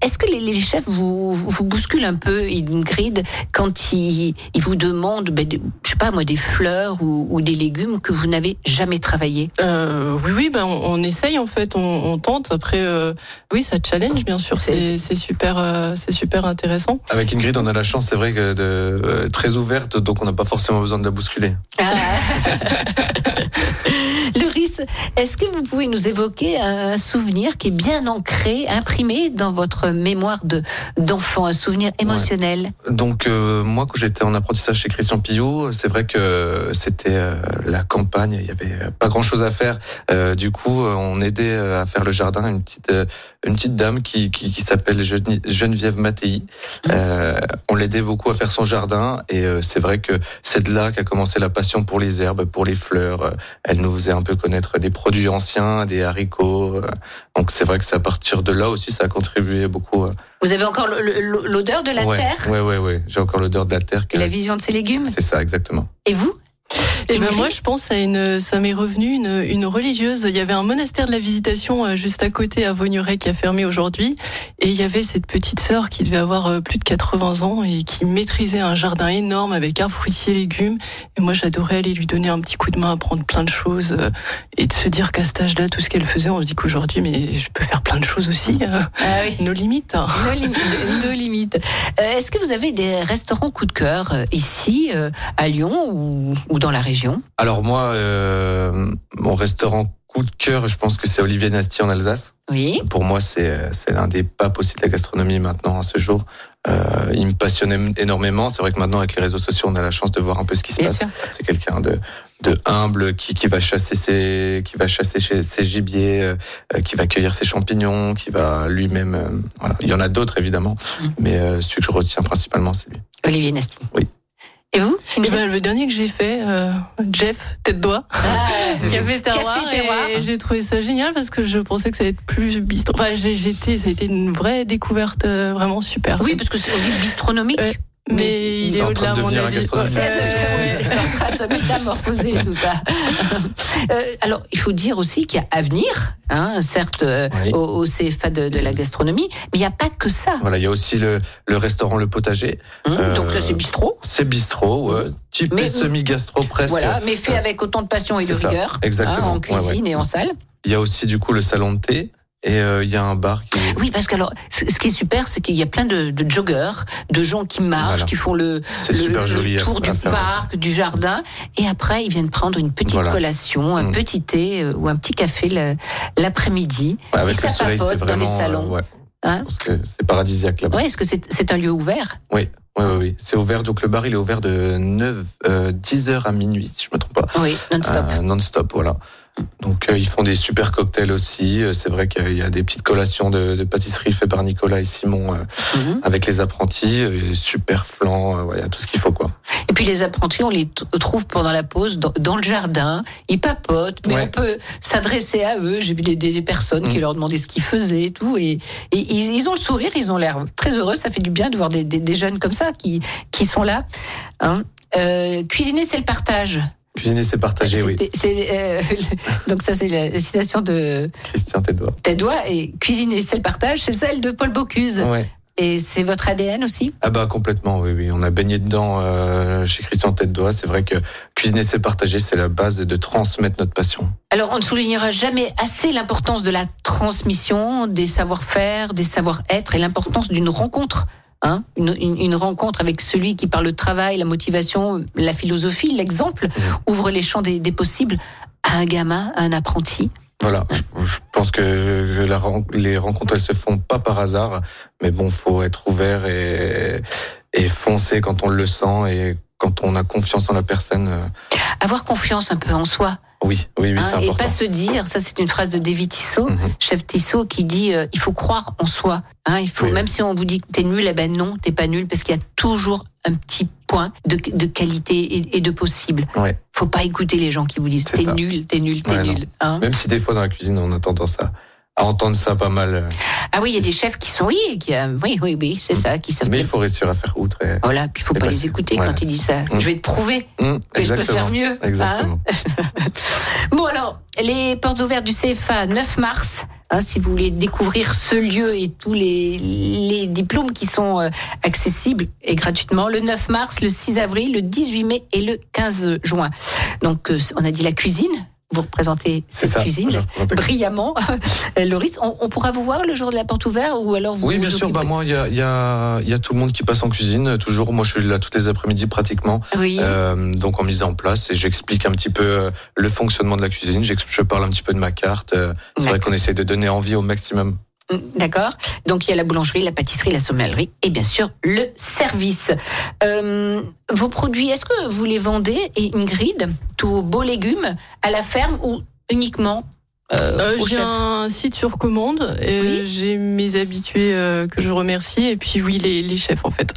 Speaker 1: Est-ce que les, les chefs vous, vous, vous bousculent un peu, Ingrid, quand ils, ils vous demandent, ben, je sais pas moi, des fleurs ou, ou des légumes que vous n'avez jamais travaillé
Speaker 3: Euh, oui, oui, ben on, on essaye en fait, on, on tente. Après, euh, oui, ça challenge bien sûr.
Speaker 1: C'est-
Speaker 3: super, euh, c'est super intéressant.
Speaker 4: Avec Ingrid, on a la chance, c'est vrai, que de, euh, très ouverte, donc on n'a pas forcément besoin de la bousculer.
Speaker 1: Ah. Loris, est-ce que vous pouvez nous évoquer un souvenir qui est bien ancré, imprimé dans votre mémoire de d'enfant, un souvenir émotionnel?
Speaker 4: Donc euh, moi, quand j'étais en apprentissage chez Christian Pillot, c'est vrai que c'était euh, la campagne, il y avait pas grand-chose à faire. Euh, du coup, euh, on aidait euh, à faire le jardin une petite euh, une petite dame qui qui, qui s'appelle Gene- Geneviève Mattei. Euh, on l'aidait beaucoup à faire son jardin et euh, c'est vrai que c'est de là qu'a commencé la passion pour les herbes, pour les fleurs. Euh, Elle nous faisait un peu connaître des produits anciens, des haricots. euh, Donc c'est vrai que c'est à partir de là aussi ça a contribué beaucoup.
Speaker 1: Vous avez encore l'odeur de la
Speaker 4: ouais,
Speaker 1: terre?
Speaker 4: Ouais, ouais, ouais. J'ai encore l'odeur de la terre.
Speaker 1: et la vision de ces légumes?
Speaker 4: C'est ça, exactement.
Speaker 1: Et vous?
Speaker 3: Et ben moi, je pense à une, ça m'est revenu une, une religieuse. Il y avait un monastère de la Visitation euh, juste à côté à Vaugneray qui a fermé aujourd'hui, et il y avait cette petite sœur qui devait avoir euh, plus de 80 ans et qui maîtrisait un jardin énorme avec arbres fruitiers, légumes. Et moi, j'adorais aller lui donner un petit coup de main, apprendre plein de choses, euh, et de se dire qu'à cet âge-là, tout ce qu'elle faisait, on se dit qu'aujourd'hui, mais je peux faire plein de choses aussi.
Speaker 1: Ah oui.
Speaker 3: nos limites. hein.
Speaker 1: Nos limites. nos limites. Euh, Est-ce que vous avez des restaurants coup de cœur ici, euh, à Lyon ou, ou dans la région
Speaker 4: Alors moi, euh, mon restaurant coup de cœur, je pense que c'est Olivier Nasty en Alsace.
Speaker 1: Oui.
Speaker 4: Pour moi, c'est l'un des papes aussi de la gastronomie maintenant à ce jour. Euh, il me passionne énormément. C'est vrai que maintenant avec les réseaux sociaux, on a la chance de voir un peu ce qui se
Speaker 1: Bien
Speaker 4: passe. C'est quelqu'un de de humble qui, qui va chasser ses qui va chasser ses gibiers, euh, qui va cueillir ses champignons, qui va lui-même. euh, voilà. Il y en a d'autres évidemment,
Speaker 1: Mm.
Speaker 4: mais celui que je retiens principalement, c'est lui.
Speaker 1: Olivier Nasty.
Speaker 4: Oui.
Speaker 1: Et vous
Speaker 3: Eh ben, le dernier que j'ai fait, euh, Jeff, tête doigt.
Speaker 1: Ah,
Speaker 3: Café terroir, et j'ai trouvé ça génial parce que je pensais que ça allait être plus bistrot. Enfin, j'ai, ça a été une vraie découverte euh, vraiment super.
Speaker 1: Oui, parce que c'est on dit bistronomique.
Speaker 3: Mais, il est
Speaker 4: en
Speaker 3: au-delà
Speaker 4: de
Speaker 3: mon avis.
Speaker 1: C'est en train de se métamorphoser tout ça. Euh, alors, il faut dire aussi qu'il y a Avenir, hein, certes, euh,
Speaker 4: Oui.
Speaker 1: au, au CFA de, de la gastronomie, mais il n'y a pas que ça.
Speaker 4: Voilà, il y a aussi le, le restaurant Le Potager.
Speaker 1: Hum,
Speaker 4: Euh,
Speaker 1: Donc là, c'est bistrot.
Speaker 4: C'est bistrot, ouais. type
Speaker 1: Mais-
Speaker 4: semi-gastro presque.
Speaker 1: Voilà, mais fait avec autant de passion et de
Speaker 4: ça,
Speaker 1: rigueur.
Speaker 4: exactement.
Speaker 1: hein, en
Speaker 4: Ouais,
Speaker 1: cuisine
Speaker 4: ouais.
Speaker 1: et en salle.
Speaker 4: Il y a aussi du coup le salon de thé et euh, il y a un bar qui
Speaker 1: Oui, parce que alors, ce qui est super, c'est qu'il y a plein de, de joggeurs, de gens qui marchent,
Speaker 4: Voilà.
Speaker 1: qui font le, le-
Speaker 4: super
Speaker 1: le tour du
Speaker 4: faire.
Speaker 1: parc, du jardin, et après ils viennent prendre une petite
Speaker 4: Voilà.
Speaker 1: collation, un
Speaker 4: Mm.
Speaker 1: petit thé euh, ou un petit café l'après-midi.
Speaker 4: Ouais,
Speaker 1: et ça
Speaker 4: soleil,
Speaker 1: papote dans les
Speaker 4: vraiment
Speaker 1: salons.
Speaker 4: euh, ouais,
Speaker 1: Hein
Speaker 4: parce que c'est paradisiaque là-bas.
Speaker 1: Ouais, est-ce que c'est c'est un lieu ouvert?
Speaker 4: Oui, Oui, oui, oui. C'est ouvert, donc le bar il est ouvert de 9, euh, 10 heures à minuit, si je me trompe pas.
Speaker 1: Oui, non-stop.
Speaker 4: Euh, non-stop, voilà. Donc euh, ils font des super cocktails aussi. Euh, C'est vrai qu'il y a des petites collations de, de pâtisserie faites par Nicolas et Simon euh,
Speaker 1: Mhm.
Speaker 4: avec les apprentis. super flan, euh, ouais, il y a tout ce qu'il faut quoi.
Speaker 1: Et puis les apprentis, on les trouve pendant la pause dans, dans le jardin. Ils papotent, mais
Speaker 4: Ouais.
Speaker 1: on peut s'adresser à eux. J'ai vu des, des- des personnes
Speaker 4: Mm.
Speaker 1: qui leur demandaient ce qu'ils faisaient et tout. Et, et ils, ils ont le sourire, ils ont l'air très heureux. Ça fait du bien de voir des, jeunes comme ça qui, qui sont là. Hein. Euh, cuisiner, c'est le partage.
Speaker 4: Cuisiner, c'est partagé, oui.
Speaker 1: Euh, donc ça, c'est la citation de
Speaker 4: Christian Tédois.
Speaker 1: Tédois. Et cuisiner, c'est le partage, c'est celle de Paul Bocuse.
Speaker 4: Ouais.
Speaker 1: Et c'est votre ADN aussi
Speaker 4: Ah bah complètement, oui, oui. On a baigné dedans euh, chez Christian Tête d'Oie. C'est vrai que cuisiner, c'est partager, c'est la base de, de transmettre notre passion.
Speaker 1: Alors, on ne soulignera jamais assez l'importance de la transmission, des savoir-faire, des savoir-être et l'importance d'une rencontre. Hein une, une- une rencontre avec celui qui par le travail, la motivation, la philosophie, l'exemple, ouvre les champs des, des possibles à un gamin, à un apprenti.
Speaker 4: Voilà, je, pense que les rencontres, elles se font pas par hasard, mais bon, faut être ouvert et, et foncer quand on le sent et quand on a confiance en la personne. euh,
Speaker 1: Avoir confiance un peu en soi.
Speaker 4: Oui, oui, oui,
Speaker 1: hein,
Speaker 4: c'est
Speaker 1: et pas se dire, ça c'est une phrase de David Tissot,
Speaker 4: Mhm.
Speaker 1: chef Tissot, qui dit euh, il faut croire en soi. Hein, il faut,
Speaker 4: Oui.
Speaker 1: même si on vous dit que t'es nul, eh ben non, t'es pas nul, parce qu'il y a toujours un petit point de, de qualité et, et de possible.
Speaker 4: Ouais.
Speaker 1: Faut pas écouter les gens qui vous disent t'es nul, t'es nul, t'es
Speaker 4: Ouais,
Speaker 1: nul. hein.
Speaker 4: Même si des fois dans la cuisine, on a tendance à, à entendre ça pas mal. euh,
Speaker 1: Ah oui, il y a des chefs qui sont oui, qui, euh, oui, oui, oui, c'est ça, qui savent.
Speaker 4: Mais il faut réussir à faire outre. Et...
Speaker 1: Voilà, puis il faut pas
Speaker 4: passer.
Speaker 1: les écouter
Speaker 4: Voilà.
Speaker 1: quand ils disent ça.
Speaker 4: Mm.
Speaker 1: Je vais te prouver
Speaker 4: Hum,
Speaker 1: que je peux faire mieux. hein.
Speaker 4: Exactement.
Speaker 1: Bon alors, les portes ouvertes du CFA 9 mars. hein, si vous voulez découvrir ce lieu et tous les, les diplômes qui sont euh, accessibles et gratuitement, le 9 mars, le 6 avril, le 18 mai et le 15 juin. Donc, euh, on a dit la cuisine. Vous représentez cette
Speaker 4: ça,
Speaker 1: cuisine brillamment. Euh, Loris, on, on pourra vous voir le jour de la porte ouverte ou alors vous
Speaker 4: Oui, bien
Speaker 1: vous
Speaker 4: sûr. Bah moi, il y a, il y, a, il y a tout le monde qui passe en cuisine. euh, Toujours, moi, je suis là toutes les après-midi pratiquement.
Speaker 1: Oui.
Speaker 4: Euh, donc, en mise en place et j'explique un petit peu le fonctionnement de la cuisine. Je parle un petit peu de ma carte. C'est vrai qu'on essaie de donner envie au maximum.
Speaker 1: Mm, D'accord. Donc il y a la boulangerie, la pâtisserie, la sommellerie et bien sûr le service. Euh, vos produits, est-ce que vous les vendez et Ingrid, tous beaux légumes à la ferme ou uniquement euh,
Speaker 3: Euh, j'ai un site sur commande. et
Speaker 1: Oui.
Speaker 3: J'ai mes habitués euh, que je remercie. Et puis, oui, les, les chefs, en fait.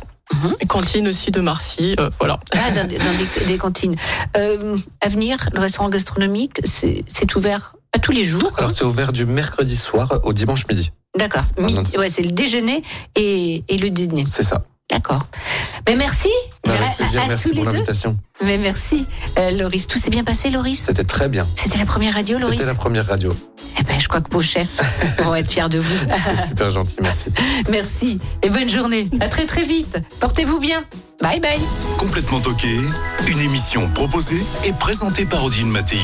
Speaker 3: Et Cantine aussi de Marcy. euh, voilà.
Speaker 1: Ah, dans, des- dans des, des cantines. Euh, Avenir, le restaurant gastronomique, c'est c'est ouvert à tous les jours.
Speaker 4: Alors, c'est ouvert du mercredi soir au dimanche midi.
Speaker 1: D'accord. Midi- Ouais, c'est le déjeuner et, et le dîner.
Speaker 4: C'est ça.
Speaker 1: D'accord. Mais merci.
Speaker 4: Bah,
Speaker 1: à, à
Speaker 4: Merci pour l'invitation.
Speaker 1: Mais merci, euh, Loris. Tout s'est bien passé, Loris?
Speaker 4: C'était très bien.
Speaker 1: C'était la première radio, Loris?
Speaker 4: C'était la première radio.
Speaker 1: Eh ben, je crois que vos chefs vont être fiers de vous.
Speaker 4: C'est super gentil. Merci.
Speaker 1: Merci et bonne journée. À très très vite. Portez-vous bien. Bye bye.
Speaker 2: Complètement toqué, une émission proposée et présentée par Odile Mattei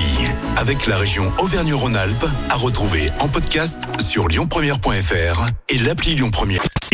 Speaker 2: avec la région Auvergne-Rhône-Alpes à retrouver en podcast sur lyonpremière.fr et l'appli Lyon Première.